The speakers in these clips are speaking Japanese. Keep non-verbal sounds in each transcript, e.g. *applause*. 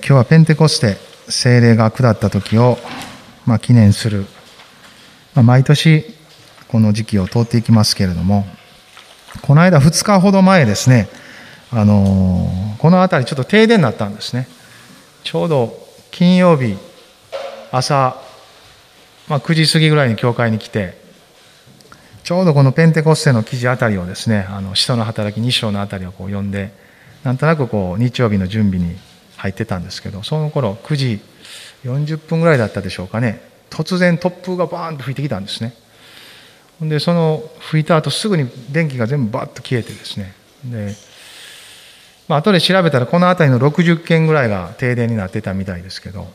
今日はペンテコステ聖霊が下った時を、まあ、記念する、まあ、毎年この時期を通っていきますけれどもこの間2日ほど前ですね、あの、この辺りちょっと停電になったんですね。ちょうど金曜日朝、まあ、9時過ぎぐらいに教会に来てちょうどこのペンテコステの記事あたりをですね「あの使徒の働き2章」のあたりをこう読んでなんとなくこう日曜日の準備に入ってたんですけどその頃9時40分ぐらいだったでしょうかね。突然突風がバーンと吹いてきたんですね。でその吹いた後すぐに電気が全部バッと消えてですね。で、まあ後で調べたらこの辺りの60軒ぐらいが停電になってたみたいですけど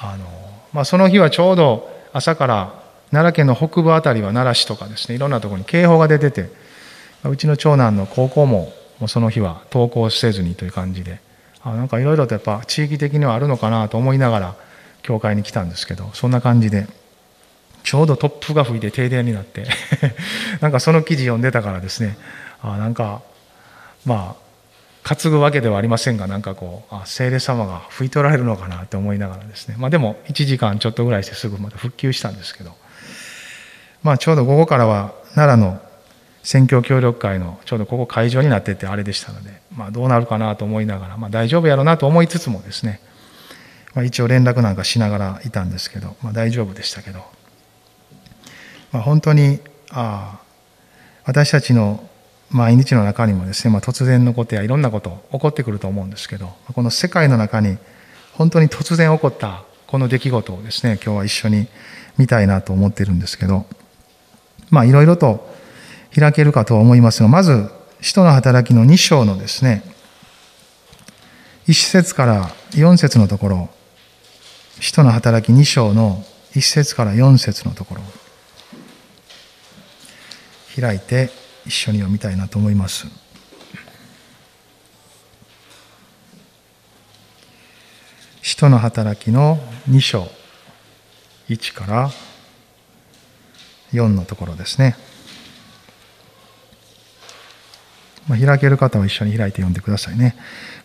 あの、まあ、その日はちょうど朝から奈良県の北部辺りは奈良市とかですねいろんなところに警報が出ててうちの長男の高校ももうその日は登校せずにという感じであなんかいろいろとやっぱ地域的にはあるのかなと思いながら教会に来たんですけどそんな感じでちょうど突風が吹いて停電になって *laughs* なんかその記事読んでたからですねあなんかまあ担ぐわけではありませんがなんかこうあ聖霊様が拭い取られるのかなって思いながらですね。まあでも1時間ちょっとぐらいしてすぐまた復旧したんですけどまあちょうど午後からは奈良の選挙協力会のちょうどここ会場になっててあれでしたので、まあ、どうなるかなと思いながら、まあ、大丈夫やろうなと思いつつもですね、まあ、一応連絡なんかしながらいたんですけど、まあ、大丈夫でしたけど、まあ、本当にああ私たちの毎日の中にもですね、まあ、突然のことやいろんなこと起こってくると思うんですけどこの世界の中に本当に突然起こったこの出来事をですね今日は一緒に見たいなと思ってるんですけどまあいろいろと開けるかと思いますが、まず、使徒の働きの2章のですね、1節から4節のところ、使徒の働き2章の1節から4節のところ、開いて一緒に読みたいなと思います。使徒の働きの2章1から4のところですね。ま、開ける方は一緒に開いて読んでくださいね。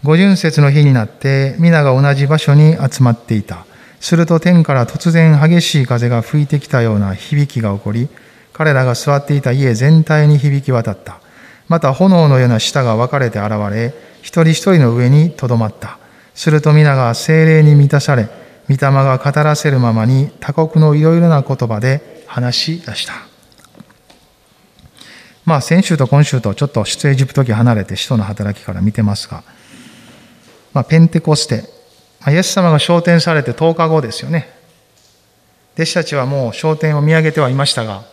五巡節の日になって、皆が同じ場所に集まっていた。すると天から突然激しい風が吹いてきたような響きが起こり、彼らが座っていた家全体に響き渡った。また炎のような舌が分かれて現れ、一人一人の上にとどまった。すると皆が精霊に満たされ、御霊が語らせるままに他国のいろいろな言葉で話し出した。まあ先週と今週とちょっと出エジプト期離れて使徒の働きから見てますが、まあ、ペンテコステ、まあ、イエス様が昇天されて10日後ですよね。弟子たちはもう昇天を見上げてはいましたが、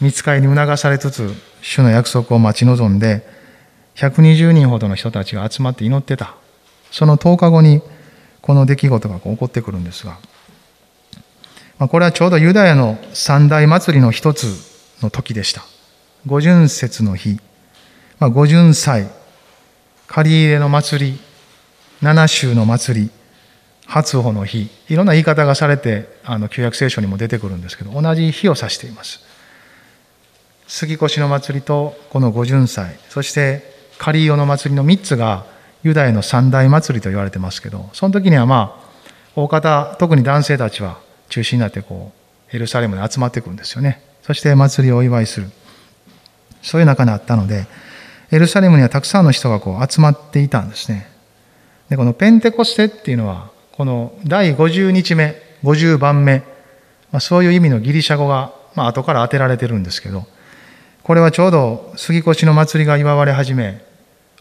見つかりに促されつつ、主の約束を待ち望んで、120人ほどの人たちが集まって祈ってた。その10日後に、この出来事が起こってくるんですが、まあ、これはちょうどユダヤの三大祭りの一つの時でした。五巡節の日、まあ、五巡祭、借り入れの祭り、七週の祭り、初歩の日、いろんな言い方がされて、あの、旧約聖書にも出てくるんですけど、同じ日を指しています。杉越の祭りとこの五巡祭、そして仮リの祭りの三つがユダヤの三大祭りと言われてますけど、その時にはまあ、大方、特に男性たちは中心になってこう、エルサレムに集まってくるんですよね。そして祭りをお祝いする。そういう中にあったので、エルサレムにはたくさんの人がこう集まっていたんですね。で、このペンテコステっていうのは、この第50日目、50番目、まあ、そういう意味のギリシャ語が、まあ後から当てられてるんですけど、これはちょうど杉越の祭りが祝われ始め、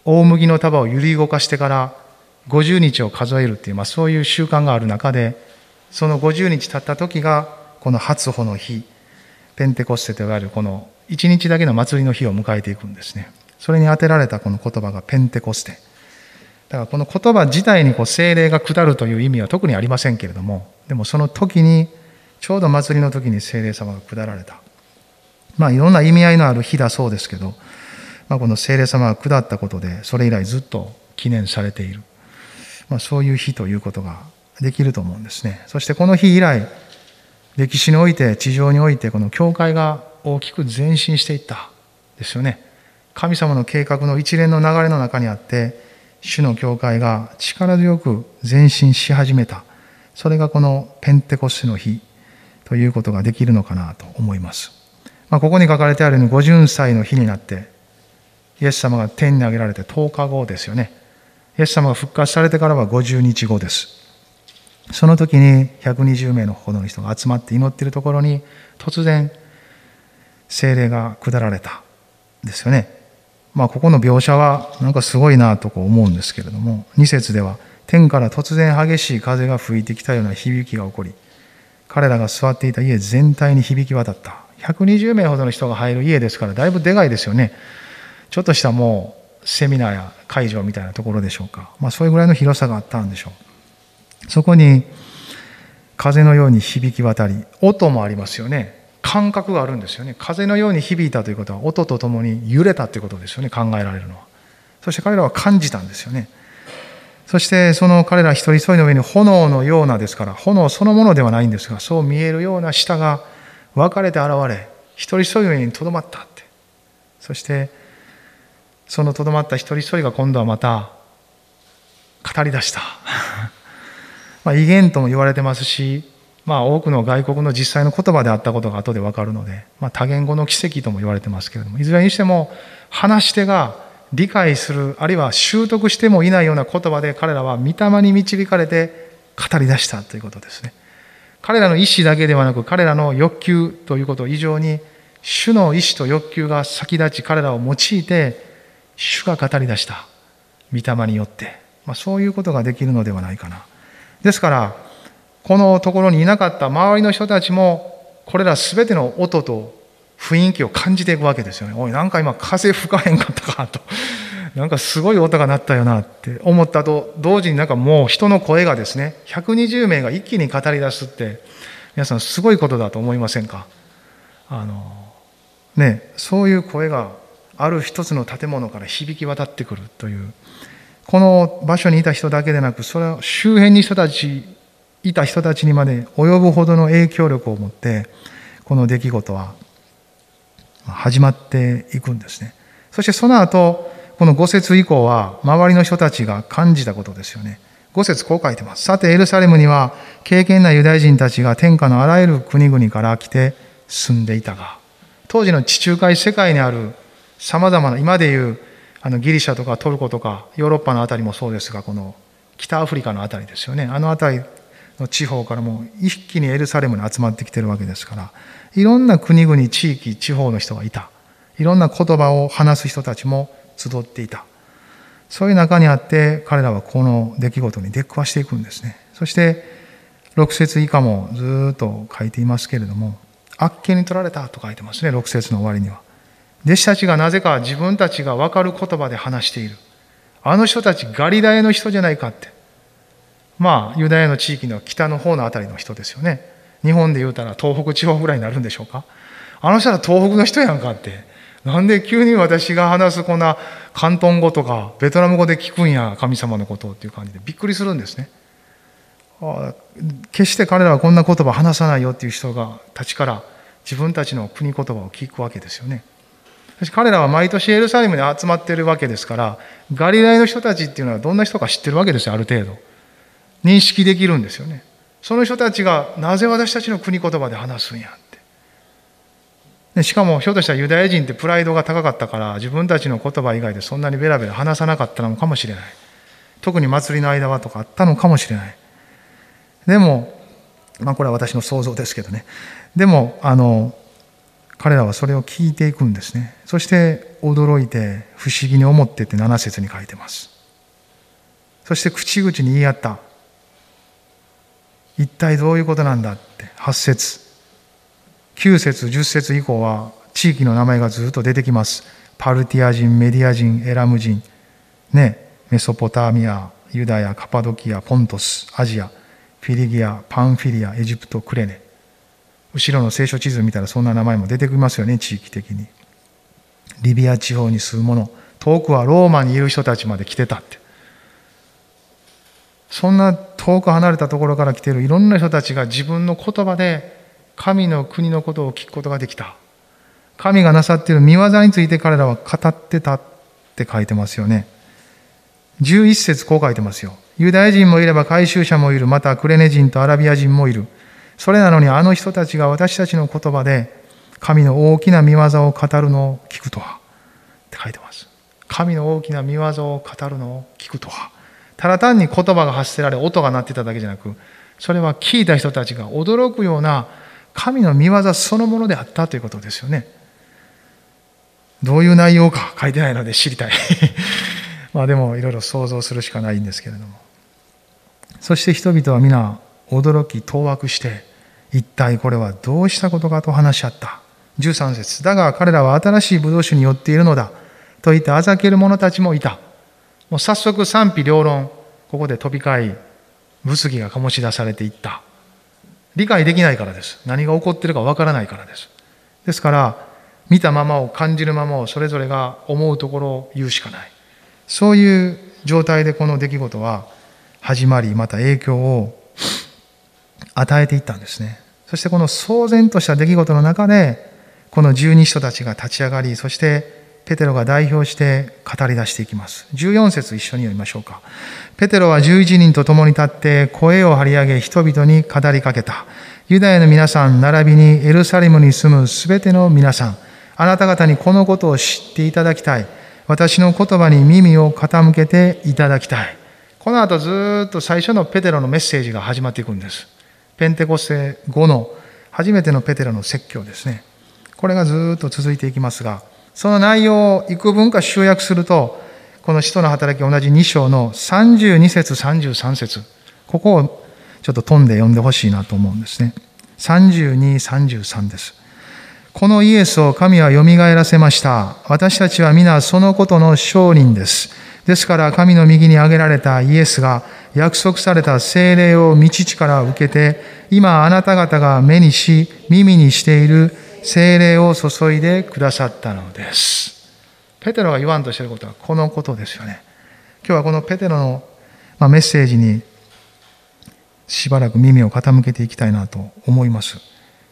大麦の束を揺り動かしてから50日を数えるっていう、まあそういう習慣がある中で、その50日経った時が、この初歩の日、ペンテコステといわれるこの一日だけの祭りの日を迎えていくんですね。それに当てられたこの言葉がペンテコステ。だからこの言葉自体にこう精霊が下るという意味は特にありませんけれども、でもその時に、ちょうど祭りの時に精霊様が下られた。まあいろんな意味合いのある日だそうですけど、まあ、この精霊様が下ったことで、それ以来ずっと記念されている。まあそういう日ということができると思うんですね。そしてこの日以来、歴史において、地上において、この教会が大きく前進していったですよね。神様の計画の一連の流れの中にあって、主の教会が力強く前進し始めた。それがこのペンテコステの日ということができるのかなと思います。まあ、ここに書かれてあるように50歳の日になって、イエス様が天に上げられて10日後ですよね。イエス様が復活されてからは50日後です。その時に120名のほどの人が集まって祈っているところに突然精霊が下られたですよね。まあここの描写はなんかすごいなとこう思うんですけれども2節では天から突然激しい風が吹いてきたような響きが起こり彼らが座っていた家全体に響き渡った。120名ほどの人が入る家ですからだいぶでかいですよね。ちょっとしたもうセミナーや会場みたいなところでしょうか、まあ、それぐらいの広さがあったんでしょう。そこに風のように響き渡り音もありますよね。感覚があるんですよね。風のように響いたということは音とともに揺れたということですよね考えられるのは。そして彼らは感じたんですよね。そしてその彼ら一人一人の上に炎のようなですから炎そのものではないんですがそう見えるような舌が分かれて現れ一人一人の上にとどまったって。そしてそのとどまった一人一人が今度はまた語り出した。*laughs* まあ威厳とも言われてますしまあ、多くの外国の実際の言葉であったことが後で分かるので、まあ、多言語の奇跡とも言われてますけれどもいずれにしても話し手が理解するあるいは習得してもいないような言葉で彼らは御霊に導かれて語り出したということですね。彼らの意思だけではなく彼らの欲求ということ以上に主の意志と欲求が先立ち彼らを用いて主が語り出した御霊によって、まあ、そういうことができるのではないかな。ですからこのところにいなかった周りの人たちもこれら全ての音と雰囲気を感じていくわけですよね。おい、なんか今風吹かへんかったかと。*laughs* なんかすごい音が鳴ったよなって思ったと同時になんかもう人の声がですね、120名が一気に語り出すって、皆さんすごいことだと思いませんか？あの、ね、そういう声がある一つの建物から響き渡ってくるという、この場所にいた人だけでなく、それは周辺に人たちいた人たちにまで及ぶほどの影響力を持ってこの出来事は始まっていくんですね。そしてその後この五節以降は周りの人たちが感じたことですよね。五節こう書いてます。さてエルサレムには敬虔なユダヤ人たちが天下のあらゆる国々から来て住んでいたが当時の地中海世界にあるさまざまな今でいうあのギリシャとかトルコとかヨーロッパのあたりもそうですがこの北アフリカのあたりですよね。あのあたりの地方からも一気にエルサレムに集まってきてるわけですからいろんな国々地域地方の人がいた。いろんな言葉を話す人たちも集っていた。そういう中にあって彼らはこの出来事に出くわしていくんですね。そして6節以下もずっと書いていますけれどもあっけに取られたと書いてますね6節の終わりには。弟子たちがなぜか自分たちが分かる言葉で話している。あの人たちガリラヤの人じゃないかって。まあユダヤの地域の北の方の辺りの人ですよね。日本で言うたら東北地方ぐらいになるんでしょうか。あの人は東北の人やんかって。なんで急に私が話すこんな広東語とかベトナム語で聞くんや神様のことっていう感じで。びっくりするんですね。決して彼らはこんな言葉話さないよっていう人がたちから自分たちの国言葉を聞くわけですよね。彼らは毎年エルサレムに集まっているわけですからガリラヤの人たちっていうのはどんな人か知ってるわけですよある程度。認識できるんですよね。その人たちがなぜ私たちの国言葉で話すんやって。でしかもひょっとしたらユダヤ人ってプライドが高かったから自分たちの言葉以外でそんなにベラベラ話さなかったのかもしれない。特に祭りの間はとかあったのかもしれない。でもまあこれは私の想像ですけどね。でもあの彼らはそれを聞いていくんですね。そして驚いて不思議に思ってって7節に書いてます。そして口々に言い合った。一体どういうことなんだって。8節。9節10節以降は地域の名前がずっと出てきます。パルティア人メディア人エラム人。ね。メソポタミアユダヤカパドキアポントスアジア。フィリギアパンフィリアエジプトクレネ。後ろの聖書地図見たらそんな名前も出てきますよね地域的に。リビア地方に住む者。遠くはローマにいる人たちまで来てたって。そんな遠く離れたところから来ているいろんな人たちが自分の言葉で神の国のことを聞くことができた。神がなさっている見業について彼らは語ってたって書いてますよね。11節こう書いてますよ。ユダヤ人もいれば回収者もいる。またクレネ人とアラビア人もいる。それなのにあの人たちが私たちの言葉で神の大きな見業を語るのを聞くとは。って書いてます。神の大きな見業を語るのを聞くとは。ただ単に言葉が発せられ音が鳴ってただけじゃなく、それは聞いた人たちが驚くような神の見業そのものであったということですよね。どういう内容か書いてないので知りたい。*laughs* まあでもいろいろ想像するしかないんですけれども。そして人々は皆驚き当惑して一体これはどうしたことかと話し合った。13節だが彼らは新しいブドウ酒によっているのだと言ってあざける者たちもいた。もう早速賛否両論、ここで飛び交い、物議が醸し出されていった。理解できないからです。何が起こってるかわからないからです。ですから、見たままを感じるままをそれぞれが思うところを言うしかない。そういう状態でこの出来事は始まり、また影響を与えていったんですね。そしてこの騒然とした出来事の中で、この十二人たちが立ち上がり、そしてペテロが代表して語り出していきます。14節一緒に読みましょうか。ペテロは11人と共に立って声を張り上げ人々に語りかけた。ユダヤの皆さん、並びにエルサレムに住むすべての皆さん、あなた方にこのことを知っていただきたい。私の言葉に耳を傾けていただきたい。この後ずっと最初のペテロのメッセージが始まっていくんです。ペンテコステ後の初めてのペテロの説教ですね。これがずっと続いていきますが、その内容を幾分か集約すると、この使徒の働き同じ2章の32節33節ここをちょっと飛んで読んでほしいなと思うんですね。32、33です。このイエスを神は蘇らせました。私たちは皆そのことの証人です。ですから神の右に挙げられたイエスが約束された精霊を道地から受けて、今あなた方が目にし、耳にしている精霊を注いでくださったのです。ペテロが言わんとしていることはこのことですよね。今日はこのペテロのメッセージにしばらく耳を傾けていきたいなと思います。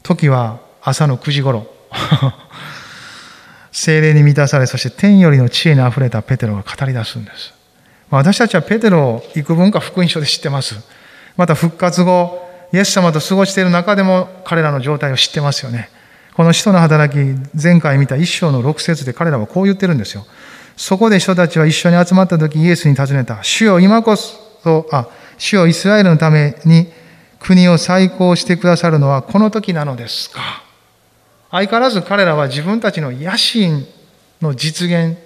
時は朝の9時頃。*laughs* 精霊に満たされ、そして天よりの知恵にあふれたペテロが語り出すんです。私たちはペテロを幾分か福音書で知ってます。また復活後、イエス様と過ごしている中でも彼らの状態を知ってますよね。この使徒の働き、前回見た一章の六節で彼らはこう言ってるんですよ。そこで人たちは一緒に集まった時イエスに尋ねた。主よ今こそ、あ、主よイスラエルのために国を再興してくださるのはこの時なのですか相変わらず彼らは自分たちの野心の実現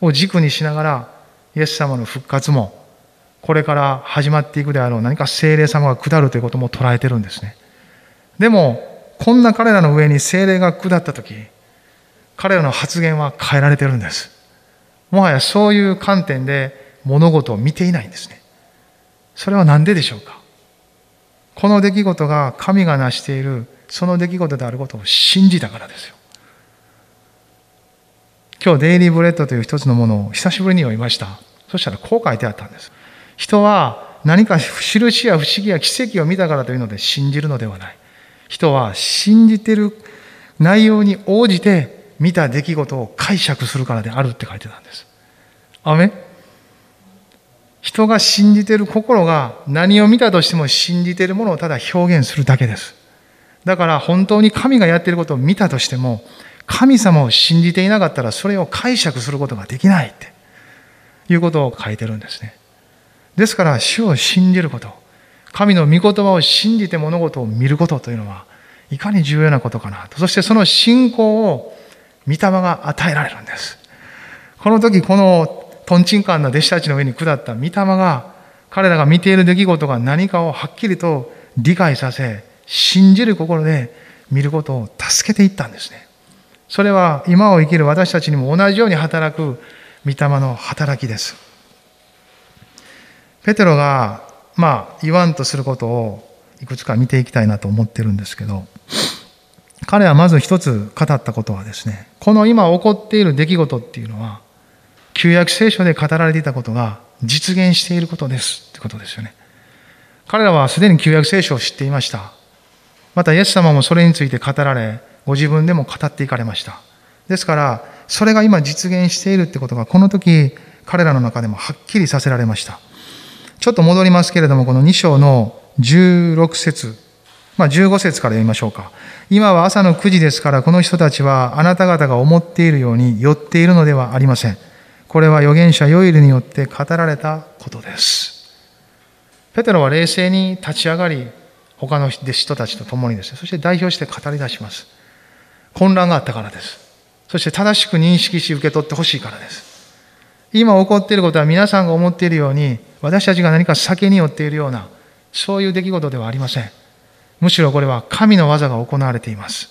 を軸にしながらイエス様の復活もこれから始まっていくであろう何か精霊様が下るということも捉えてるんですね。でもこんな彼らの上に精霊が下った時彼らの発言は変えられてるんです。もはやそういう観点で物事を見ていないんですね。それは何ででしょうか？この出来事が神が成しているその出来事であることを信じたからですよ。今日デイリーブレッドという一つのものを久しぶりに読みました。そしたらこう書いてあったんです。人は何か印や不思議や奇跡を見たからというので信じるのではない。人は信じてる内容に応じて見た出来事を解釈するからであるって書いてたんです。アメ人が信じてる心が何を見たとしても信じてるものをただ表現するだけです。だから本当に神がやってることを見たとしても神様を信じていなかったらそれを解釈することができないっていうことを書いてるんですね。ですから主を信じること。神の御言葉を信じて物事を見ることというのはいかに重要なことかなと。そしてその信仰を御霊が与えられるんです。この時このトンチンカンな弟子たちの上に下った御霊が彼らが見ている出来事が何かをはっきりと理解させ、信じる心で見ることを助けていったんですね。それは今を生きる私たちにも同じように働く御霊の働きです。ペテロがまあ、言わんとすることをいくつか見ていきたいなと思ってるんですけど、彼はまず一つ語ったことはですね、この今起こっている出来事っていうのは、旧約聖書で語られていたことが実現していることですってことですよね。彼らはすでに旧約聖書を知っていました。またイエス様もそれについて語られ、ご自分でも語っていかれました。ですから、それが今実現しているってことが、この時、彼らの中でもはっきりさせられました。ちょっと戻りますけれども、この2章の16節まあ、15節から読みましょうか。今は朝の9時ですから、この人たちはあなた方が思っているように寄っているのではありません。これは預言者ヨイルによって語られたことです。ペテロは冷静に立ち上がり、他の弟子たちと共にですね、そして代表して語り出します。混乱があったからです。そして正しく認識し受け取ってほしいからです。今起こっていることは皆さんが思っているように、私たちが何か酒に酔っているような、そういう出来事ではありません。むしろこれは神の技が行われています。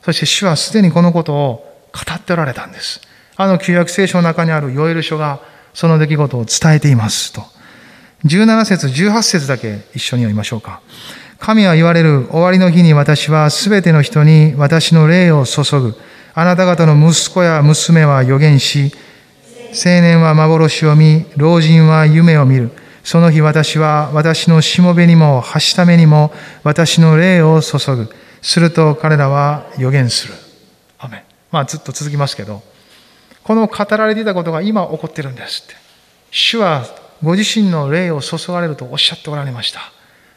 そして主はすでにこのことを語っておられたんです。あの旧約聖書の中にあるヨエル書がその出来事を伝えていますと。17節、18節だけ一緒に読みましょうか。神は言われる終わりの日に私はすべての人に私の霊を注ぐ。あなた方の息子や娘は予言し、青年は幻を見、老人は夢を見る。その日私は私のしもべにも、はしためにも私の霊を注ぐ。すると彼らは予言する。アメまあずっと続きますけど、この語られていたことが今起こってるんですって。主はご自身の霊を注がれるとおっしゃっておられました。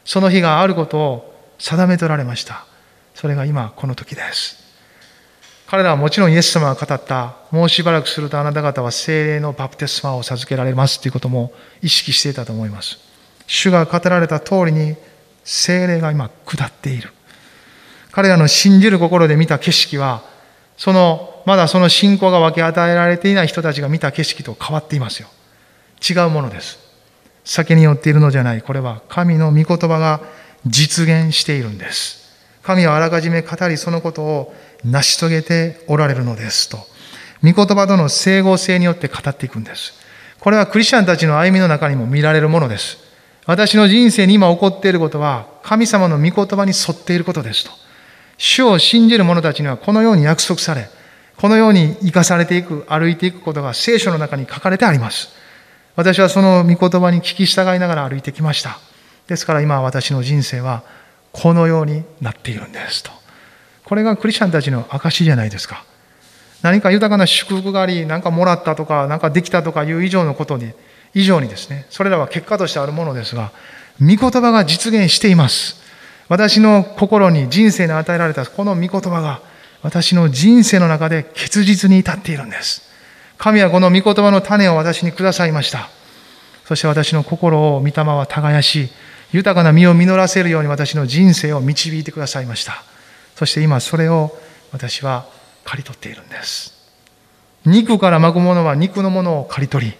その日があることを定めておられました。それが今この時です。彼らはもちろんイエス様が語った、もうしばらくするとあなた方は精霊のバプテスマを授けられますということも意識していたと思います。主が語られた通りに精霊が今下っている。彼らの信じる心で見た景色は、その、まだその信仰が分け与えられていない人たちが見た景色と変わっていますよ。違うものです。酒によっているのじゃない。これは神の御言葉が実現しているんです。神はあらかじめ語りそのことを成し遂げておられるのですと。御言葉との整合性によって語っていくんです。これはクリスチャンたちの歩みの中にも見られるものです。私の人生に今起こっていることは、神様の御言葉に沿っていることですと。主を信じる者たちにはこのように約束され、このように生かされていく、歩いていくことが聖書の中に書かれてあります。私はその御言葉に聞き従いながら歩いてきました。ですから今私の人生はこのようになっているんですと。これがクリスチャンたちの証じゃないですか。何か豊かな祝福があり、何かもらったとか、何かできたとかいう以上のことに、以上にですね、それらは結果としてあるものですが、御言葉が実現しています。私の心に人生に与えられたこの御言葉が、私の人生の中で結実に至っているんです。神はこの御言葉の種を私にくださいました。そして私の心を御霊は耕し、豊かな実を実らせるように私の人生を導いてくださいました。そして今それを私は刈り取っているんです。肉から巻くものは肉のものを刈り取り、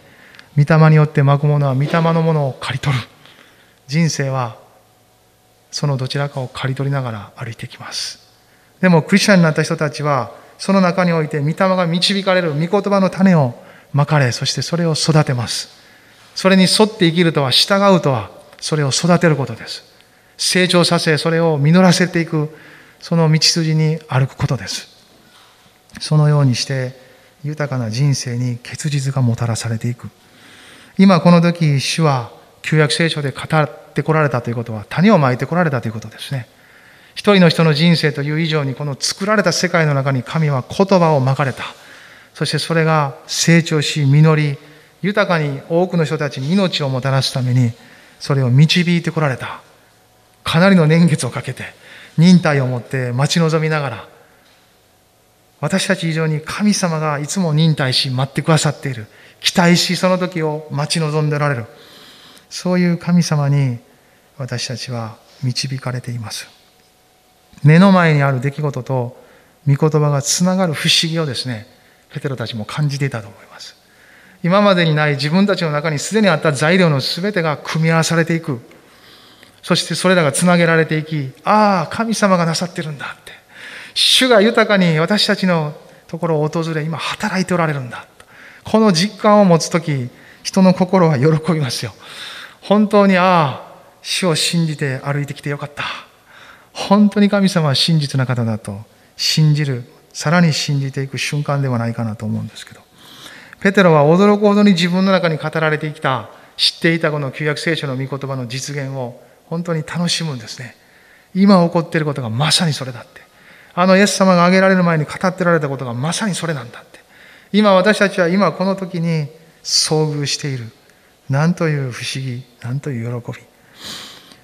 御霊によって巻くものは御霊のものを刈り取る。人生はそのどちらかを刈り取りながら歩いてきます。でもクリスチャンになった人たちは、その中において御霊が導かれる御言葉の種をまかれ、そしてそれを育てます。それに沿って生きるとは、従うとは、それを育てることです。成長させ、それを実らせていくその道筋に歩くことです。そのようにして豊かな人生に結実がもたらされていく。今この時、主は旧約聖書で語ってこられたということは種をまいてこられたということですね。一人の人の人生という以上にこの作られた世界の中に神は言葉をまかれた。そしてそれが成長し、実り、豊かに多くの人たちに命をもたらすために、それを導いてこられた。かなりの年月をかけて、忍耐を持って待ち望みながら、私たち以上に神様がいつも忍耐し待ってくださっている。期待しその時を待ち望んでおられる。そういう神様に私たちは導かれています。目の前にある出来事と御言葉がつながる不思議をですね、ペテロたちも感じていたと思います。今までにない自分たちの中にすでにあった材料の全てが組み合わされていく。そしてそれらがつなげられていき、ああ、神様がなさってるんだって。主が豊かに私たちのところを訪れ、今働いておられるんだ。この実感を持つとき、人の心は喜びますよ。本当に、ああ、主を信じて歩いてきてよかった。本当に神様は真実な方だと信じる、さらに信じていく瞬間ではないかなと思うんですけど。ペテロは驚くほどに自分の中に語られてきた、知っていたこの旧約聖書の御言葉の実現を本当に楽しむんですね。今起こっていることがまさにそれだって。あのイエス様が挙げられる前に語ってられたことがまさにそれなんだって。今私たちは今この時に遭遇している。なんという不思議、なんという喜び。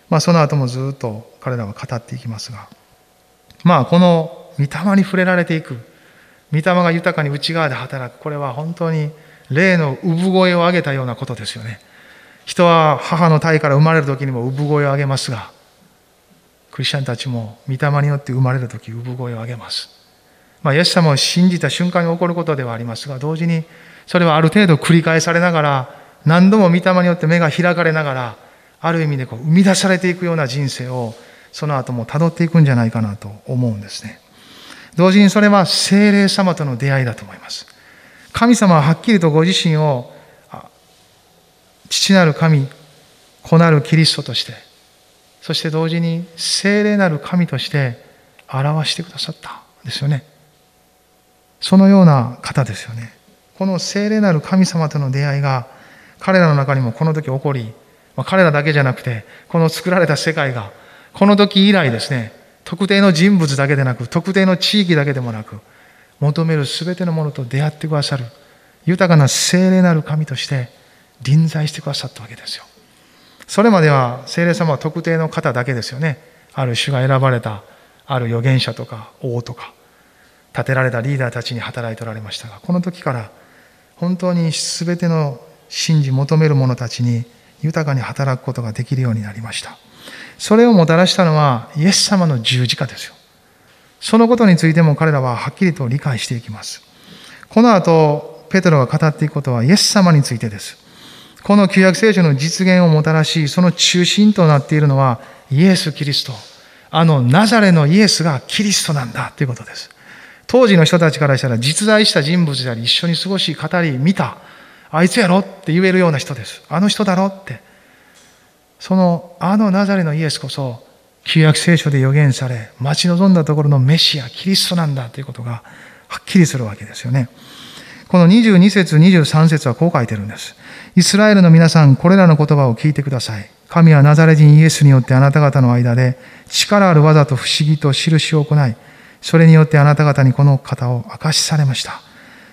まあその後もずっと彼らは語っていきますが。まあこの御霊に触れられていく。御霊が豊かに内側で働く。これは本当に霊の産声を上げたようなことですよね。人は母の体から生まれる時にも産声を上げますが、クリスチャンたちも御霊によって生まれる時産声を上げます。まあ、イエス様を信じた瞬間に起こることではありますが、同時にそれはある程度繰り返されながら、何度も御霊によって目が開かれながら、ある意味でこう生み出されていくような人生を、その後も辿っていくんじゃないかなと思うんですね。同時にそれは精霊様との出会いだと思います。神様ははっきりとご自身を、父なる神、子なるキリストとして、そして同時に聖霊なる神として表してくださったんですよね。そのような方ですよね。この聖霊なる神様との出会いが彼らの中にもこの時起こり、まあ、彼らだけじゃなくて、この作られた世界が、この時以来ですね、特定の人物だけでなく、特定の地域だけでもなく、求める全てのものと出会ってくださる、豊かな聖霊なる神として臨在してくださったわけですよ。それまでは聖霊様は特定の方だけですよね。ある種が選ばれた、ある預言者とか王とか、立てられたリーダーたちに働いておられましたが、この時から本当に全ての信じ求める者たちに豊かに働くことができるようになりました。それをもたらしたのはイエス様の十字架ですよ。そのことについても彼らははっきりと理解していきます。この後、ペテロが語っていくことはイエス様についてです。この旧約聖書の実現をもたらし、その中心となっているのはイエス・キリスト。あのナザレのイエスがキリストなんだということです。当時の人たちからしたら実在した人物であり、一緒に過ごし、語り、見た、あいつやろって言えるような人です。あの人だろって。その、あのナザレのイエスこそ、旧約聖書で予言され、待ち望んだところのメシア、キリストなんだということが、はっきりするわけですよね。この22節、23節はこう書いてるんです。イスラエルの皆さん、これらの言葉を聞いてください。神はナザレ人イエスによってあなた方の間で力ある技と不思議と印を行い、それによってあなた方にこの方を明かしされました。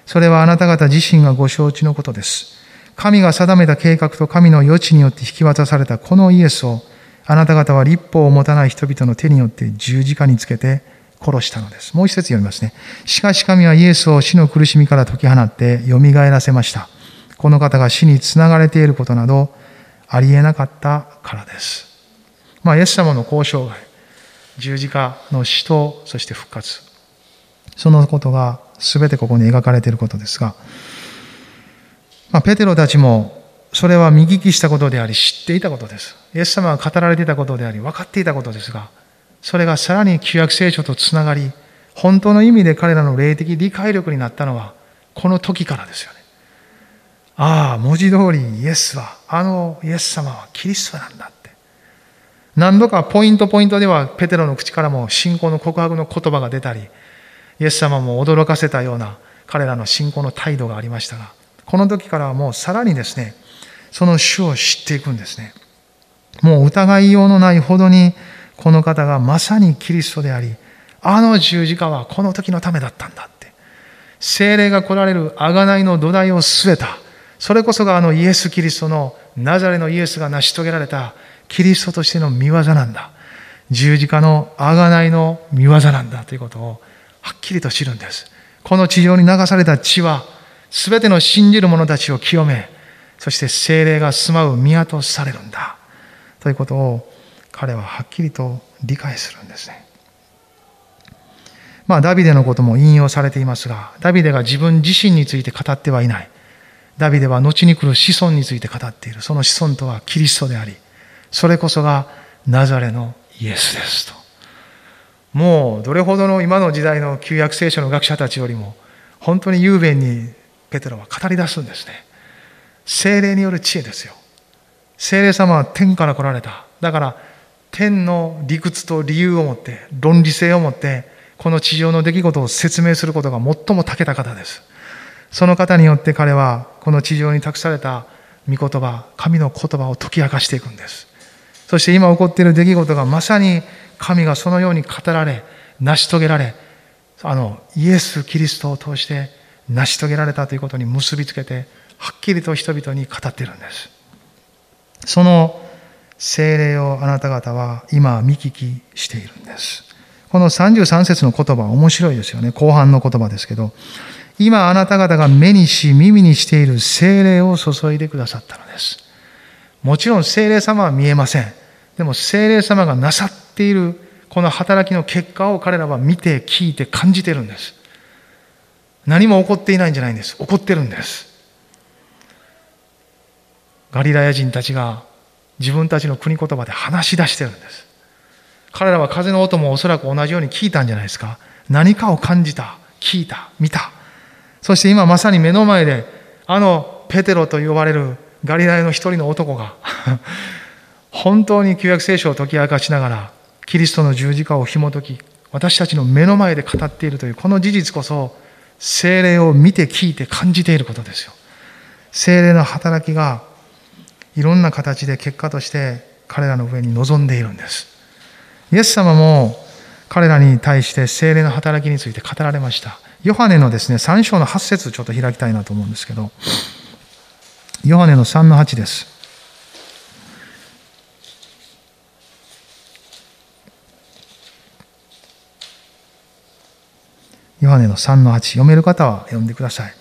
それはあなた方自身がご承知のことです。神が定めた計画と神の余地によって引き渡されたこのイエスを、あなた方は立法を持たない人々の手によって十字架につけて殺したのです。もう一節読みますね。しかし神はイエスを死の苦しみから解き放って蘇らせました。この方が死につながれていることなどありえなかったからです。まあ、イエス様の交渉外、十字架の死と、そして復活。そのことが全てここに描かれていることですが、まあ、ペテロたちもそれは見聞きしたことであり知っていたことです。イエス様が語られていたことであり分かっていたことですが、それがさらに旧約聖書とつながり、本当の意味で彼らの霊的理解力になったのは、この時からですよね。ああ、文字通りイエスは、あのイエス様はキリストなんだって。何度かポイントポイントではペテロの口からも信仰の告白の言葉が出たり、イエス様も驚かせたような彼らの信仰の態度がありましたが、この時からはもうさらにですね、その主を知っていくんですね。もう疑いようのないほどに、この方がまさにキリストであり、あの十字架はこの時のためだったんだって。精霊が来られる贖いの土台を据えた。それこそがあのイエス・キリストのナザレのイエスが成し遂げられたキリストとしての見業なんだ。十字架の贖いの見業なんだということをはっきりと知るんです。この地上に流された血は、すべての信じる者たちを清め、そして精霊が住まう宮とされるんだ。ということを彼ははっきりと理解するんですね。まあ、ダビデのことも引用されていますが、ダビデが自分自身について語ってはいない。ダビデは後に来る子孫について語っている。その子孫とはキリストであり、それこそがナザレのイエスですと。もうどれほどの今の時代の旧約聖書の学者たちよりも本当に雄弁にペテロは語り出すんですね。精霊による知恵ですよ。精霊様は天から来られた。だから天の理屈と理由を持って論理性を持ってこの地上の出来事を説明することが最も長けた方です。その方によって彼はこの地上に託された御言葉、神の言葉を解き明かしていくんです。そして今起こっている出来事がまさに神がそのように語られ、成し遂げられ、あの、イエス・キリストを通して成し遂げられたということに結びつけてはっきりと人々に語っているんです。その精霊をあなた方は今見聞きしているんです。この33節の言葉面白いですよね。後半の言葉ですけど、今あなた方が目にし耳にしている精霊を注いでくださったのです。もちろん精霊様は見えません。でも精霊様がなさっているこの働きの結果を彼らは見て聞いて感じてるんです。何も起こっていないんじゃないんです。起こってるんです。ガリラヤ人たちが自分たちの国言葉で話し出してるんです。彼らは風の音もおそらく同じように聞いたんじゃないですか。何かを感じた、聞いた、見た。そして今まさに目の前で、あのペテロと呼ばれるガリラヤの一人の男が *laughs* 本当に旧約聖書を解き明かしながら、キリストの十字架を紐解き、私たちの目の前で語っているというこの事実こそ、精霊を見て聞いて感じていることですよ。精霊の働きがいろんな形で結果として彼らの上に臨んでいるんです。イエス様も彼らに対して精霊の働きについて語られました。ヨハネのですね、3章の8節ちょっと開きたいなと思うんですけど、ヨハネの3の8です。ヨハネの3の8、読める方は読んでください。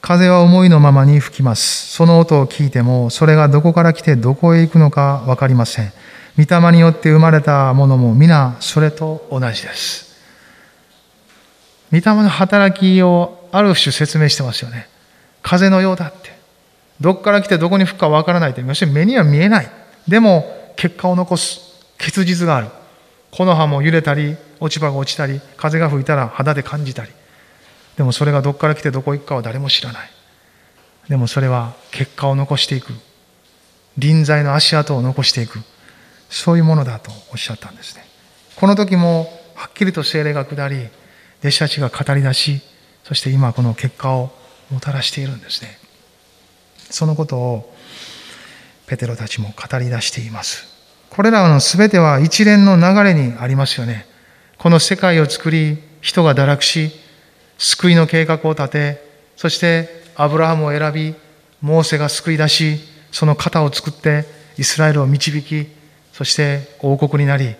風は思いのままに吹きます。その音を聞いても、それがどこから来てどこへ行くのか分かりません。御霊によって生まれたものも皆それと同じです。御霊の働きをある種説明してますよね。風のようだって。どこから来てどこに吹くか分からないって、要するに目には見えない。でも結果を残す。結実がある。木の葉も揺れたり、落ち葉が落ちたり、風が吹いたら肌で感じたり。でもそれがどこから来てどこ行くかは誰も知らない。でもそれは結果を残していく。臨在の足跡を残していく。そういうものだとおっしゃったんですね。この時もはっきりと精霊が下り、弟子たちが語り出し、そして今この結果をもたらしているんですね。そのことをペテロたちも語り出しています。これらの全ては一連の流れにありますよね。この世界を作り、人が堕落し、救いの計画を立て、そしてアブラハムを選び、モーセが救い出し、その肩を作ってイスラエルを導き、そして王国になり、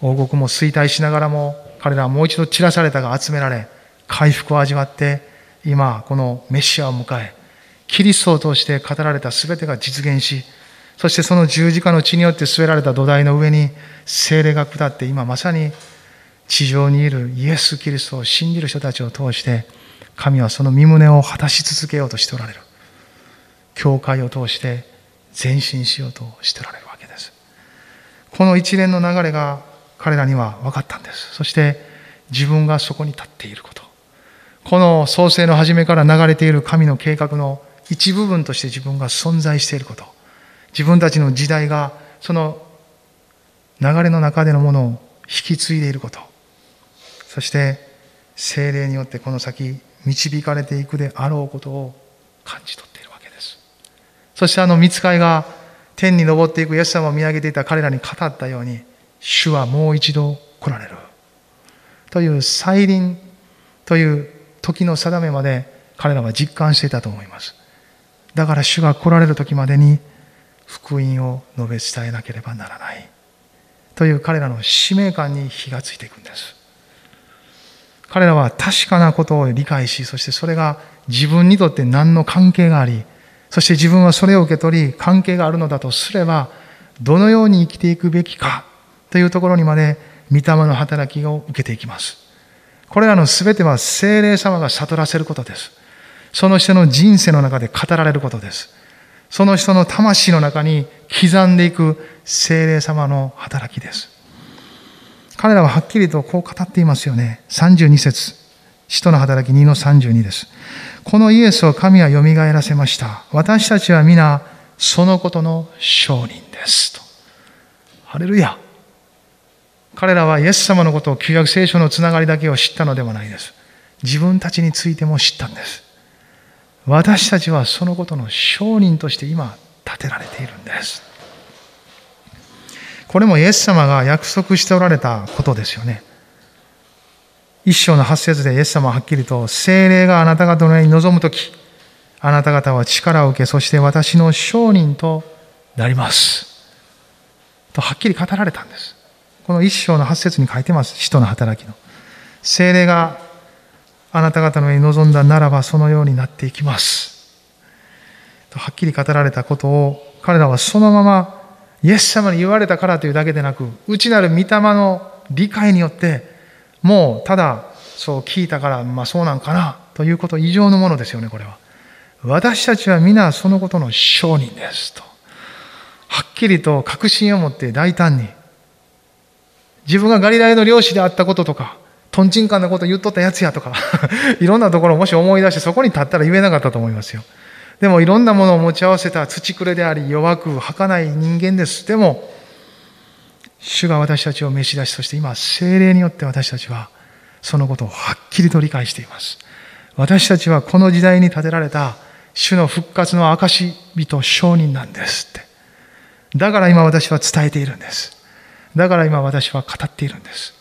王国も衰退しながらも、彼らはもう一度散らされたが集められ、回復を味わって、今、このメシアを迎え、キリストを通して語られた全てが実現し、そしてその十字架の血によって据えられた土台の上に精霊が下って今まさに地上にいるイエス・キリストを信じる人たちを通して、神はその身旨を果たし続けようとしておられる。教会を通して前進しようとしておられるわけです。この一連の流れが彼らには分かったんです。そして自分がそこに立っていること。この創世の初めから流れている神の計画の一部分として自分が存在していること。自分たちの時代がその流れの中でのものを引き継いでいること。そして精霊によってこの先導かれていくであろうことを感じ取っているわけです。そしてあの見つかいが天に昇っていくイエス様を見上げていた彼らに語ったように、主はもう一度来られる。という再臨という時の定めまで彼らは実感していたと思います。だから主が来られる時までに福音を述べ伝えなければならない。という彼らの使命感に火がついていくんです。彼らは確かなことを理解し、そしてそれが自分にとって何の関係があり、そして自分はそれを受け取り、関係があるのだとすれば、どのように生きていくべきかというところにまで、御霊の働きを受けていきます。これらの全ては精霊様が悟らせることです。その人の人生の中で語られることです。その人の魂の中に刻んでいく精霊様の働きです。彼らははっきりとこう語っていますよね。32節使徒の働き2の32です。このイエスを神は蘇らせました。私たちは皆、そのことの証人です。と。ハレルヤ。彼らはイエス様のことを旧約聖書のつながりだけを知ったのではないです。自分たちについても知ったんです。私たちはそのことの証人として今、立てられているんです。これもイエス様が約束しておられたことですよね。一章の八節でイエス様ははっきりと、精霊があなた方の上に臨むとき、あなた方は力を受け、そして私の証人となります。とはっきり語られたんです。この一章の八節に書いてます。使徒の働きの。精霊があなた方の上に臨んだならばそのようになっていきます。とはっきり語られたことを彼らはそのままイエス様に言われたからというだけでなく、内なる御霊の理解によって、もうただそう聞いたから、まあそうなんかなということ以上のものですよね、これは。私たちは皆そのことの証人ですと。はっきりと確信を持って大胆に、自分がガリラヤの漁師であったこととか、とんちんかんなこと言っとったやつやとか *laughs* いろんなところをもし思い出してそこに立ったら言えなかったと思いますよ。でもいろんなものを持ち合わせた土くれであり弱く儚い人間です。でも、主が私たちを召し出し、そして今、精霊によって私たちはそのことをはっきりと理解しています。私たちはこの時代に建てられた主の復活の証人証人なんですって。だから今私は伝えているんです。だから今私は語っているんです。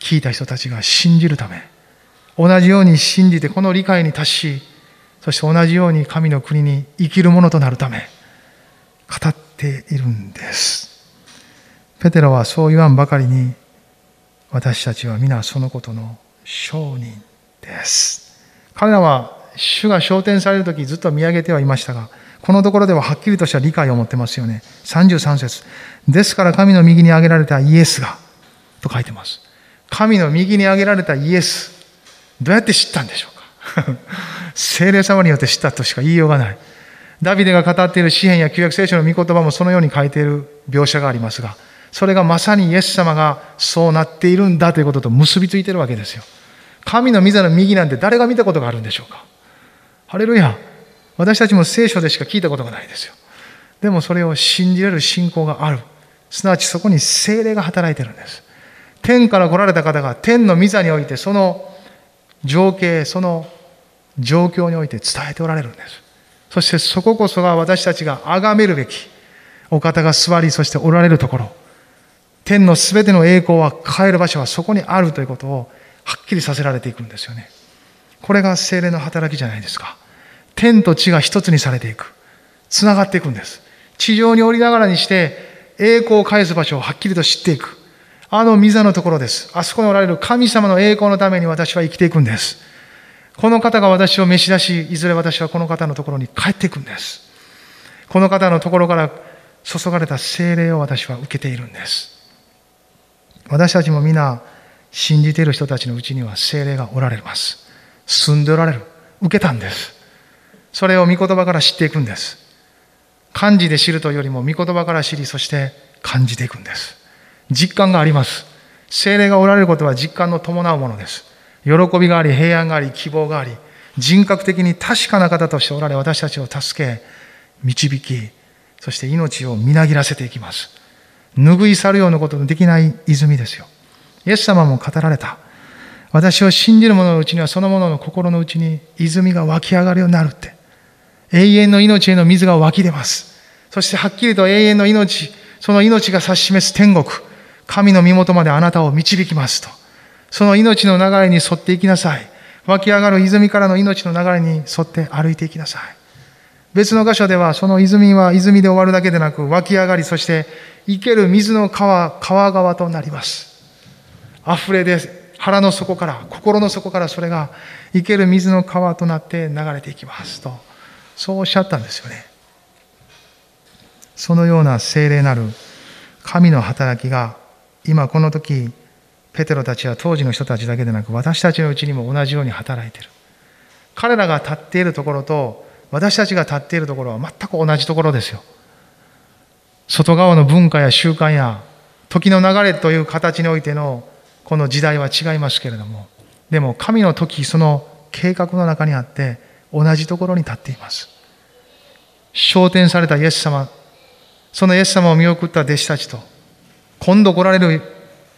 聞いた人たちが信じるため、同じように信じてこの理解に達し、そして同じように神の国に生きるものとなるため、語っているんです。ペテロはそう言わんばかりに、私たちは皆そのことの証人です。彼らは主が昇天される時ずっと見上げてはいましたが、このところでははっきりとした理解を持ってますよね。33節ですから神の右に挙げられたイエスが、と書いてます。神の右に挙げられたイエス、どうやって知ったんでしょうか？*laughs* 精霊様によって知ったとしか言いようがない。ダビデが語っている詩篇や旧約聖書の御言葉もそのように書いている描写がありますが、それがまさにイエス様がそうなっているんだということと結びついているわけですよ。神の御座の右なんて誰が見たことがあるんでしょうか？ハレルヤ。私たちも聖書でしか聞いたことがないですよ。でもそれを信じれる信仰がある。すなわちそこに精霊が働いてるんです。天から来られた方が天の御座においてその情景、その状況において伝えておられるんです。そしてそここそが私たちが崇めるべきお方が座り、そしておられるところ。天のすべての栄光は変える場所はそこにあるということをはっきりさせられていくんですよね。これが精霊の働きじゃないですか。天と地が一つにされていく。つながっていくんです。地上に降りながらにして、栄光を返す場所をはっきりと知っていく。あの御座のところです。あそこにおられる神様の栄光のために私は生きていくんです。この方が私を召し出し、いずれ私はこの方のところに帰っていくんです。この方のところから注がれた精霊を私は受けているんです。私たちも皆、信じている人たちのうちには精霊がおられます。住んでおられる。受けたんです。それを御言葉から知っていくんです。漢字で知るというよりも御言葉から知り、そして感じていくんです。実感があります。精霊がおられることは実感の伴うものです。喜びがあり、平安があり、希望があり、人格的に確かな方としておられ、私たちを助け、導き、そして命をみなぎらせていきます。拭い去るようなことのできない泉ですよ。イエス様も語られた。私を信じる者のうちにはその者の心のうちに泉が湧き上がるようになるって。永遠の命への水が湧き出ます。そしてはっきりと永遠の命、その命が指し示す天国、神の身元まであなたを導きますと。その命の流れに沿っていきなさい。湧き上がる泉からの命の流れに沿って歩いていきなさい。別の箇所では、その泉は泉で終わるだけでなく、湧き上がり、そして生ける水の川、川川となります。溢れで腹の底から、心の底からそれが生ける水の川となって流れていきますと、そうおっしゃったんですよね。そのような精霊なる神の働きが、今この時、ペテロたちは当時の人たちだけでなく、私たちのうちにも同じように働いている。彼らが立っているところと、私たちが立っているところは全く同じところですよ。外側の文化や習慣や時の流れという形においてのこの時代は違いますけれども、でも神の時、その計画の中にあって同じところに立っています。昇天されたイエス様、そのイエス様を見送った弟子たちと、今度来られる、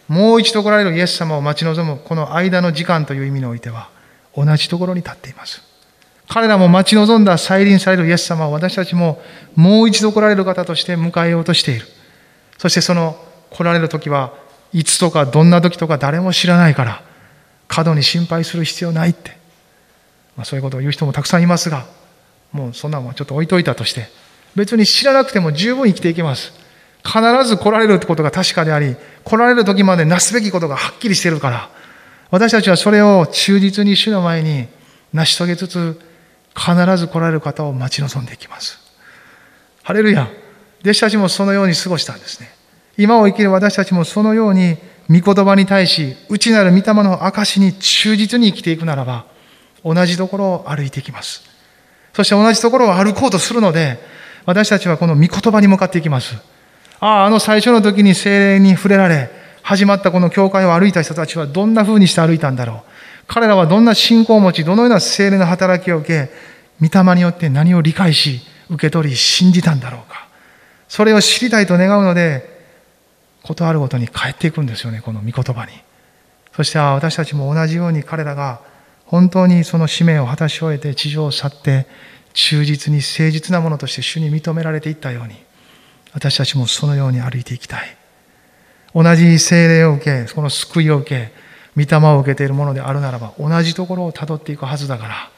もう一度来られるイエス様を待ち望むこの間の時間という意味においては同じところに立っています。彼らも待ち望んだ再臨されるイエス様を私たちももう一度来られる方として迎えようとしている。そしてその来られる時はいつとかどんな時とか誰も知らないから過度に心配する必要ないって、まあ、そういうことを言う人もたくさんいますがもうそんなもんちょっと置いといたとして、別に知らなくても十分生きていけます。必ず来られるってことが確かであり、来られる時までなすべきことがはっきりしてるから、私たちはそれを忠実に主の前に成し遂げつつ、必ず来られる方を待ち望んでいきます。ハレルヤ。弟子たちもそのように過ごしたんですね。今を生きる私たちもそのように、御言葉に対し、内なる御霊の証に忠実に生きていくならば、同じところを歩いていきます。そして同じところを歩こうとするので、私たちはこの御言葉に向かっていきます。ああ、あの最初の時に精霊に触れられ、始まったこの教会を歩いた人たちはどんな風にして歩いたんだろう。彼らはどんな信仰を持ち、どのような精霊の働きを受け、御霊によって何を理解し、受け取り、信じたんだろうか。それを知りたいと願うので、ことあるごとに帰っていくんですよね、この御言葉に。そして私たちも同じように彼らが本当にその使命を果たし終えて地上を去って忠実に誠実なものとして主に認められていったように私たちもそのように歩いていきたい同じ精霊を受けこの救いを受け御霊を受けているものであるならば同じところをたどっていくはずだから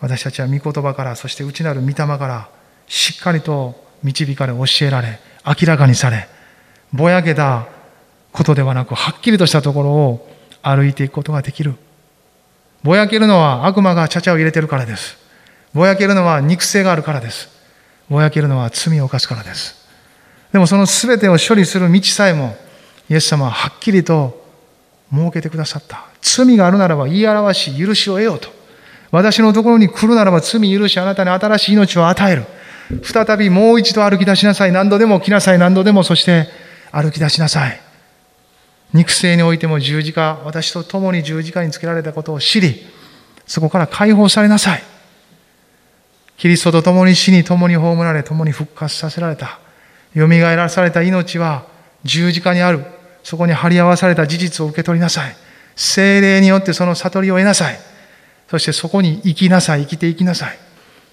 私たちは御言葉からそして内なる御霊からしっかりと導かれ教えられ明らかにされぼやけたことではなくはっきりとしたところを歩いていくことができるぼやけるのは悪魔がちゃちゃを入れてるからです。ぼやけるのは肉声があるからです。ぼやけるのは罪を犯すからです。でもその全てを処理する道さえも、イエス様ははっきりと設けてくださった。罪があるならば言い表し、許しを得ようと。私のところに来るならば罪許し、あなたに新しい命を与える。再びもう一度歩き出しなさい。何度でも来なさい。何度でもそして歩き出しなさい。肉声においても十字架、私と共に十字架につけられたことを知り、そこから解放されなさい。キリストと共に死に共に葬られ、共に復活させられた。蘇らされた命は十字架にある。そこに貼り合わされた事実を受け取りなさい。精霊によってその悟りを得なさい。そしてそこに生きなさい。生きていきなさい。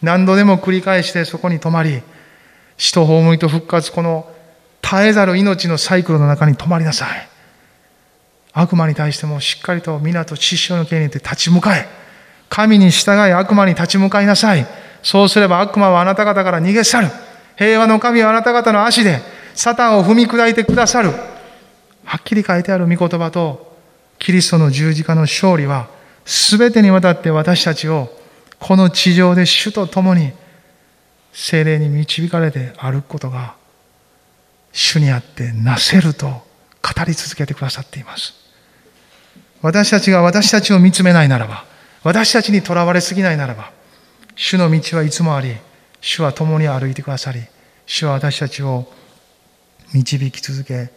何度でも繰り返してそこに泊まり、死と葬りと復活、この絶えざる命のサイクルの中に泊まりなさい。悪魔に対してもしっかりと皆と知識の権利で立ち向かえ。神に従い悪魔に立ち向かいなさい。そうすれば悪魔はあなた方から逃げ去る。平和の神はあなた方の足でサタンを踏み砕いてくださる。はっきり書いてある御言葉とキリストの十字架の勝利は全てにわたって私たちをこの地上で主と共に精霊に導かれて歩くことが主にあってなせると語り続けてくださっています。私たちが私たちを見つめないならば、私たちにとらわれすぎないならば、主の道はいつもあり、主は共に歩いてくださり、主は私たちを導き続け、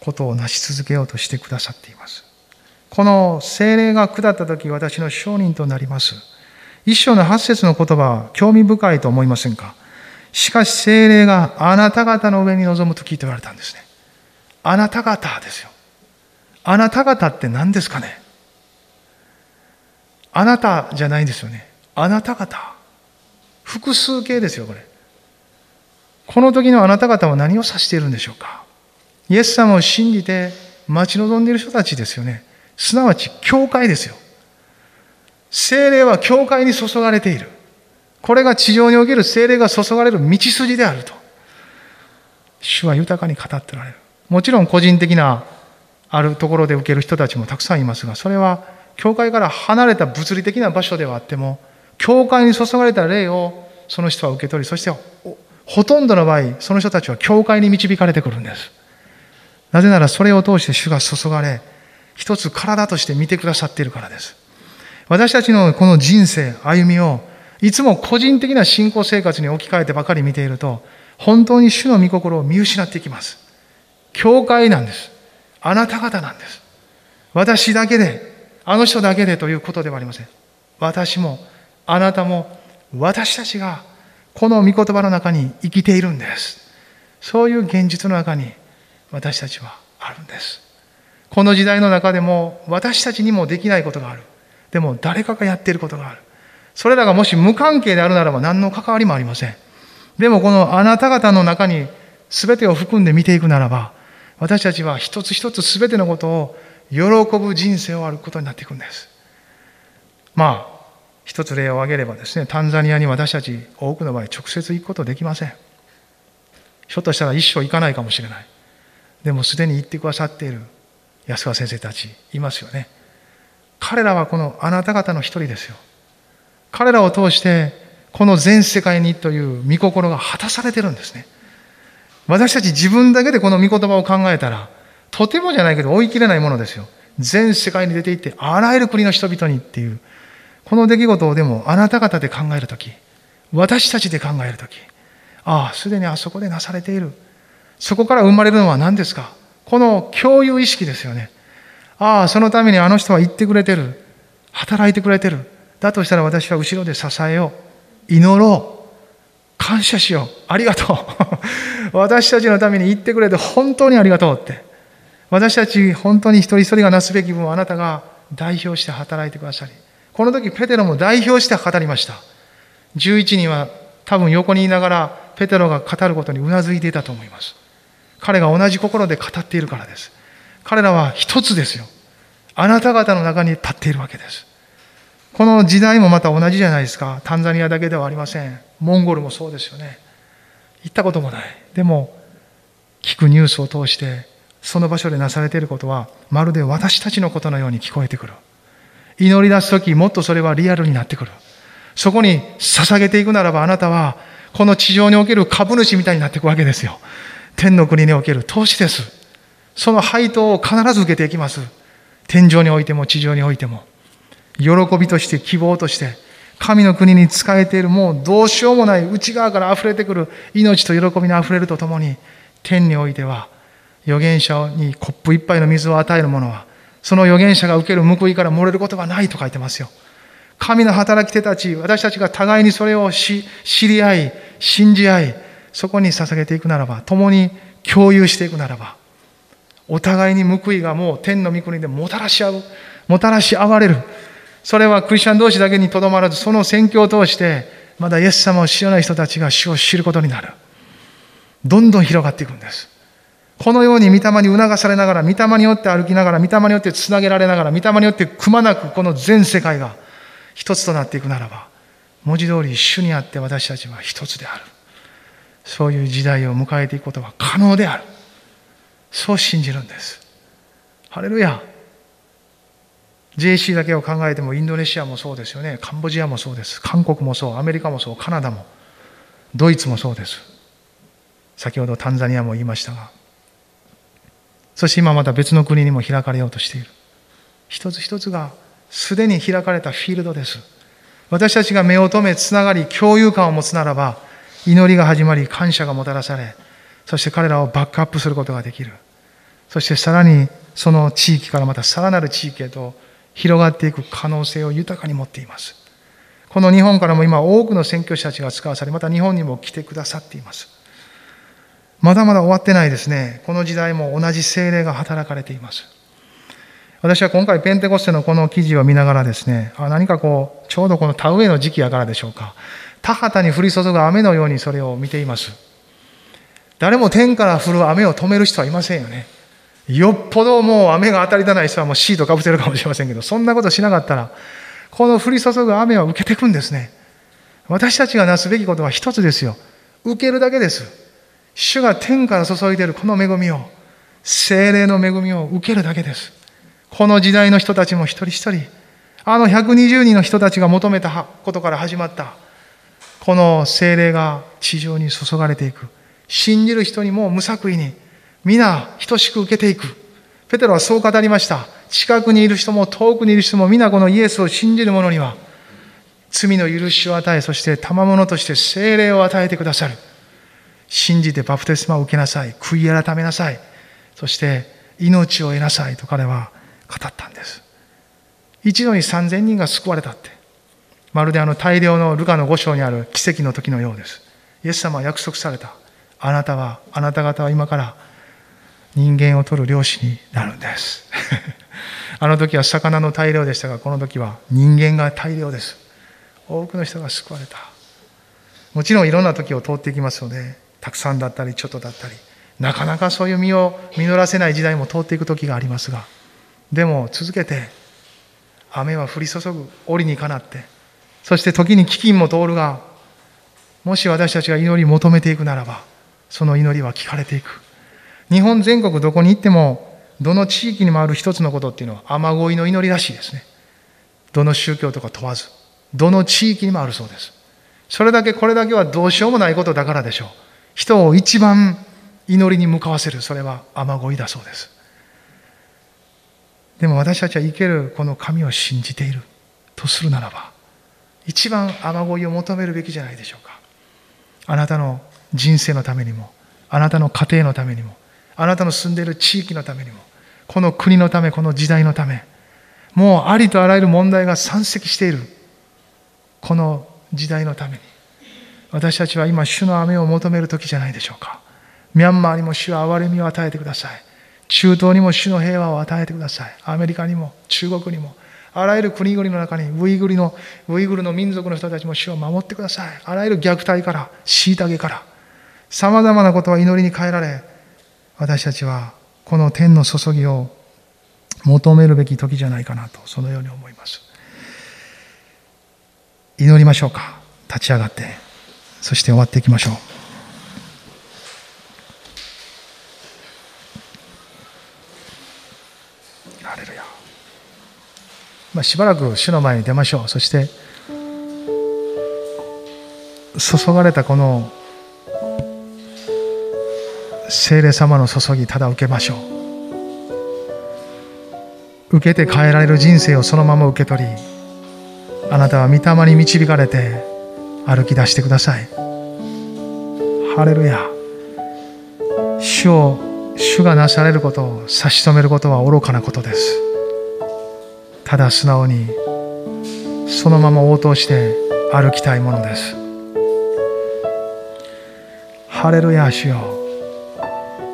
ことを成し続けようとしてくださっています。この精霊が下った時、私の証人となります。一章の八節の言葉は興味深いと思いませんか？しかし精霊があなた方の上に臨むと聞いておられたんですね。あなた方ですよ。あなた方って何ですかね？あなたじゃないんですよね。あなた方。複数形ですよ、これ。この時のあなた方は何を指しているんでしょうかイエス様を信じて待ち望んでいる人たちですよね。すなわち、教会ですよ。精霊は教会に注がれている。これが地上における精霊が注がれる道筋であると。主は豊かに語っておられる。もちろん個人的なあるところで受ける人たちもたくさんいますが、それは教会から離れた物理的な場所ではあっても、教会に注がれた霊をその人は受け取り、そしてほとんどの場合、その人たちは教会に導かれてくるんです。なぜならそれを通して主が注がれ、一つ体として見てくださっているからです。私たちのこの人生、歩みを、いつも個人的な信仰生活に置き換えてばかり見ていると、本当に主の御心を見失っていきます。教会なんです。あなた方なんです。私だけで、あの人だけでということではありません。私も、あなたも、私たちが、この御言葉の中に生きているんです。そういう現実の中に、私たちはあるんです。この時代の中でも、私たちにもできないことがある。でも、誰かがやっていることがある。それらがもし無関係であるならば、何の関わりもありません。でも、このあなた方の中に、全てを含んで見ていくならば、私たちは一つ一つ全てのことを喜ぶ人生を歩くことになっていくんです。まあ、一つ例を挙げればですね、タンザニアに私たち多くの場合直接行くことできません。ひょっとしたら一生行かないかもしれない。でもすでに行ってくださっている安川先生たちいますよね。彼らはこのあなた方の一人ですよ。彼らを通してこの全世界にという御心が果たされてるんですね。私たち自分だけでこの御言葉を考えたら、とてもじゃないけど追い切れないものですよ。全世界に出て行って、あらゆる国の人々にっていう、この出来事をでもあなた方で考えるとき、私たちで考えるとき、ああ、すでにあそこでなされている。そこから生まれるのは何ですか？この共有意識ですよね。ああ、そのためにあの人は言ってくれてる。働いてくれてる。だとしたら私は後ろで支えよう。祈ろう。感謝しよう。ありがとう。*laughs* 私たちのために言ってくれて本当にありがとうって。私たち本当に一人一人がなすべき分をあなたが代表して働いてくださり。この時ペテロも代表して語りました。11人は多分横にいながらペテロが語ることにうなずいていたと思います。彼が同じ心で語っているからです。彼らは一つですよ。あなた方の中に立っているわけです。この時代もまた同じじゃないですか。タンザニアだけではありません。モンゴルもそうですよね。行ったこともない。でも、聞くニュースを通して、その場所でなされていることは、まるで私たちのことのように聞こえてくる。祈り出すとき、もっとそれはリアルになってくる。そこに捧げていくならば、あなたは、この地上における株主みたいになっていくわけですよ。天の国における投資です。その配当を必ず受けていきます。天井においても地上においても。喜びとして希望として、神の国に仕えているもうどうしようもない内側から溢れてくる命と喜びに溢れるとともに、天においては預言者にコップ一杯の水を与える者は、その預言者が受ける報いから漏れることがないと書いてますよ。神の働き手たち、私たちが互いにそれを知り合い、信じ合い、そこに捧げていくならば、共に共有していくならば、お互いに報いがもう天の御国でもたらし合う、もたらし合われる。それはクリスチャン同士だけにとどまらず、その宣教を通して、まだイエス様を知らない人たちが主を知ることになる。どんどん広がっていくんです。このように御霊に促されながら、御霊によって歩きながら、御霊によってつなげられながら、御霊によってくまなくこの全世界が一つとなっていくならば、文字通り主にあって私たちは一つである。そういう時代を迎えていくことは可能である。そう信じるんです。ハレルヤ。JC だけを考えてもインドネシアもそうですよね。カンボジアもそうです。韓国もそう。アメリカもそう。カナダも。ドイツもそうです。先ほどタンザニアも言いましたが。そして今また別の国にも開かれようとしている。一つ一つがすでに開かれたフィールドです。私たちが目を留め、つながり、共有感を持つならば、祈りが始まり、感謝がもたらされ、そして彼らをバックアップすることができる。そしてさらにその地域からまたさらなる地域へと広がっていく可能性を豊かに持っています。この日本からも今多くの宣教師たちが使わされ、また日本にも来てくださっています。まだまだ終わってないですね。この時代も同じ精霊が働かれています。私は今回ペンテコステのこの記事を見ながらですね、あ何かこう、ちょうどこの田植えの時期やからでしょうか。田畑に降り注ぐ雨のようにそれを見ています。誰も天から降る雨を止める人はいませんよね。よっぽどもう雨が当たりだない人はもうシートかぶせるかもしれませんけど、そんなことしなかったら、この降り注ぐ雨は受けていくんですね。私たちがなすべきことは一つですよ。受けるだけです。主が天から注いでいるこの恵みを、精霊の恵みを受けるだけです。この時代の人たちも一人一人、あの120人の人たちが求めたことから始まった、この精霊が地上に注がれていく。信じる人にも無作為に、皆等しく受けていく。ペテロはそう語りました。近くにいる人も遠くにいる人も皆このイエスを信じる者には、罪の許しを与え、そして賜物として精霊を与えてくださる。信じてバプテスマを受けなさい。悔い改めなさい。そして命を得なさいと彼は語ったんです。一度に三千人が救われたって。まるであの大量のルカの五章にある奇跡の時のようです。イエス様は約束された。あなたは、あなた方は今から人間を取る漁師になるんです。*laughs* あの時は魚の大量でしたが、この時は人間が大量です。多くの人が救われた。もちろんいろんな時を通っていきますので、たくさんだったり、ちょっとだったり、なかなかそういう実を実らせない時代も通っていく時がありますが、でも続けて、雨は降り注ぐ折にかなって、そして時に飢饉も通るが、もし私たちが祈り求めていくならば、その祈りは聞かれていく。日本全国どこに行っても、どの地域にもある一つのことっていうのは、雨乞いの祈りらしいですね。どの宗教とか問わず、どの地域にもあるそうです。それだけこれだけはどうしようもないことだからでしょう。人を一番祈りに向かわせる、それは雨乞いだそうです。でも私たちは生けるこの神を信じているとするならば、一番雨乞いを求めるべきじゃないでしょうか。あなたの人生のためにも、あなたの家庭のためにも、あなたの住んでいる地域のためにも、この国のため、この時代のため、もうありとあらゆる問題が山積している、この時代のために、私たちは今、主の雨を求める時じゃないでしょうか。ミャンマーにも主は憐れみを与えてください。中東にも主の平和を与えてください。アメリカにも、中国にも、あらゆる国々の中にウイグルの、ウイグルの民族の人たちも主を守ってください。あらゆる虐待から、虐げから、様々なことは祈りに変えられ、私たちはこの天の注ぎを求めるべき時じゃないかなと、そのように思います。祈りましょうか。立ち上がって、そして終わっていきましょう。まあ、しばらく主の前に出ましょう。そして注がれたこの聖霊様の注ぎただ受けましょう。受けて変えられる人生をそのまま受け取りあなたは御霊に導かれて歩き出してください。ハレルヤ。主を主がなされることを差し止めることは愚かなことです。ただ素直にそのまま応答して歩きたいものです。ハレルヤ主よ。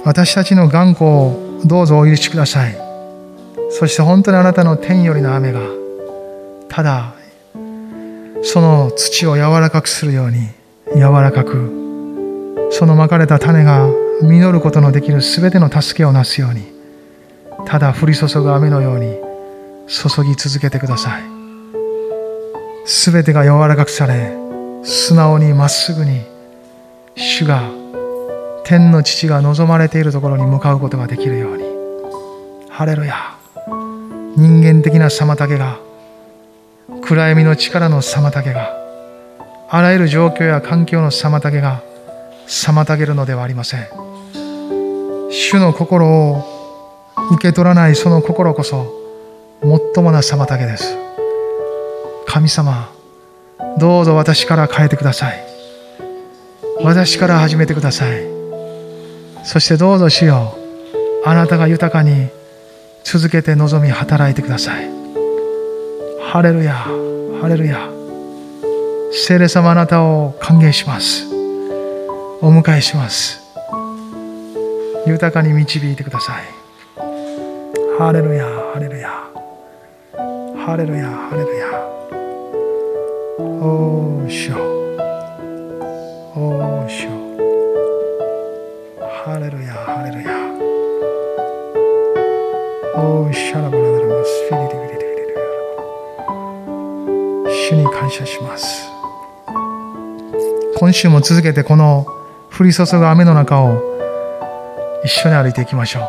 私たちの頑固をどうぞお許しください。そして本当にあなたの天よりの雨がただその土を柔らかくするように柔らかくそのまかれた種が実ることのできるすべての助けをなすようにただ降り注ぐ雨のように注ぎ続けてください。すべてが柔らかくされ素直にまっすぐに主が天の父が望まれているところに向かうことができるように。ハレルヤ。人間的な妨げが暗闇の力の妨げがあらゆる状況や環境の妨げが妨げるのではありません主の心を受け取らないその心こそ最もな妨げです。神様、どうぞ私から変えてください。私から始めてください。そしてどうぞ主よ、あなたが豊かに続けて望み働いてください。ハレルヤ、ハレルヤ。聖霊様あなたを歓迎します。お迎えします。豊かに導いてください。ハレルヤ、ハレルヤ。ハレルヤハレルヤおーしょおーしょハレルヤハレルヤおーシャラバラダルマスフィリリリリリリリ主に感謝します今週も続けてこの降り注ぐ雨の中を一緒に歩いていきましょう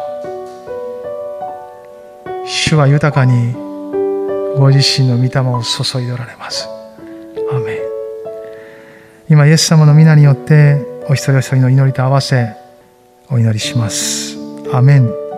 主は豊かにご自身の御霊を注いでおられます。アメ今、イエス様の皆によってお一人お一人の祈りと合わせお祈りします。アメン。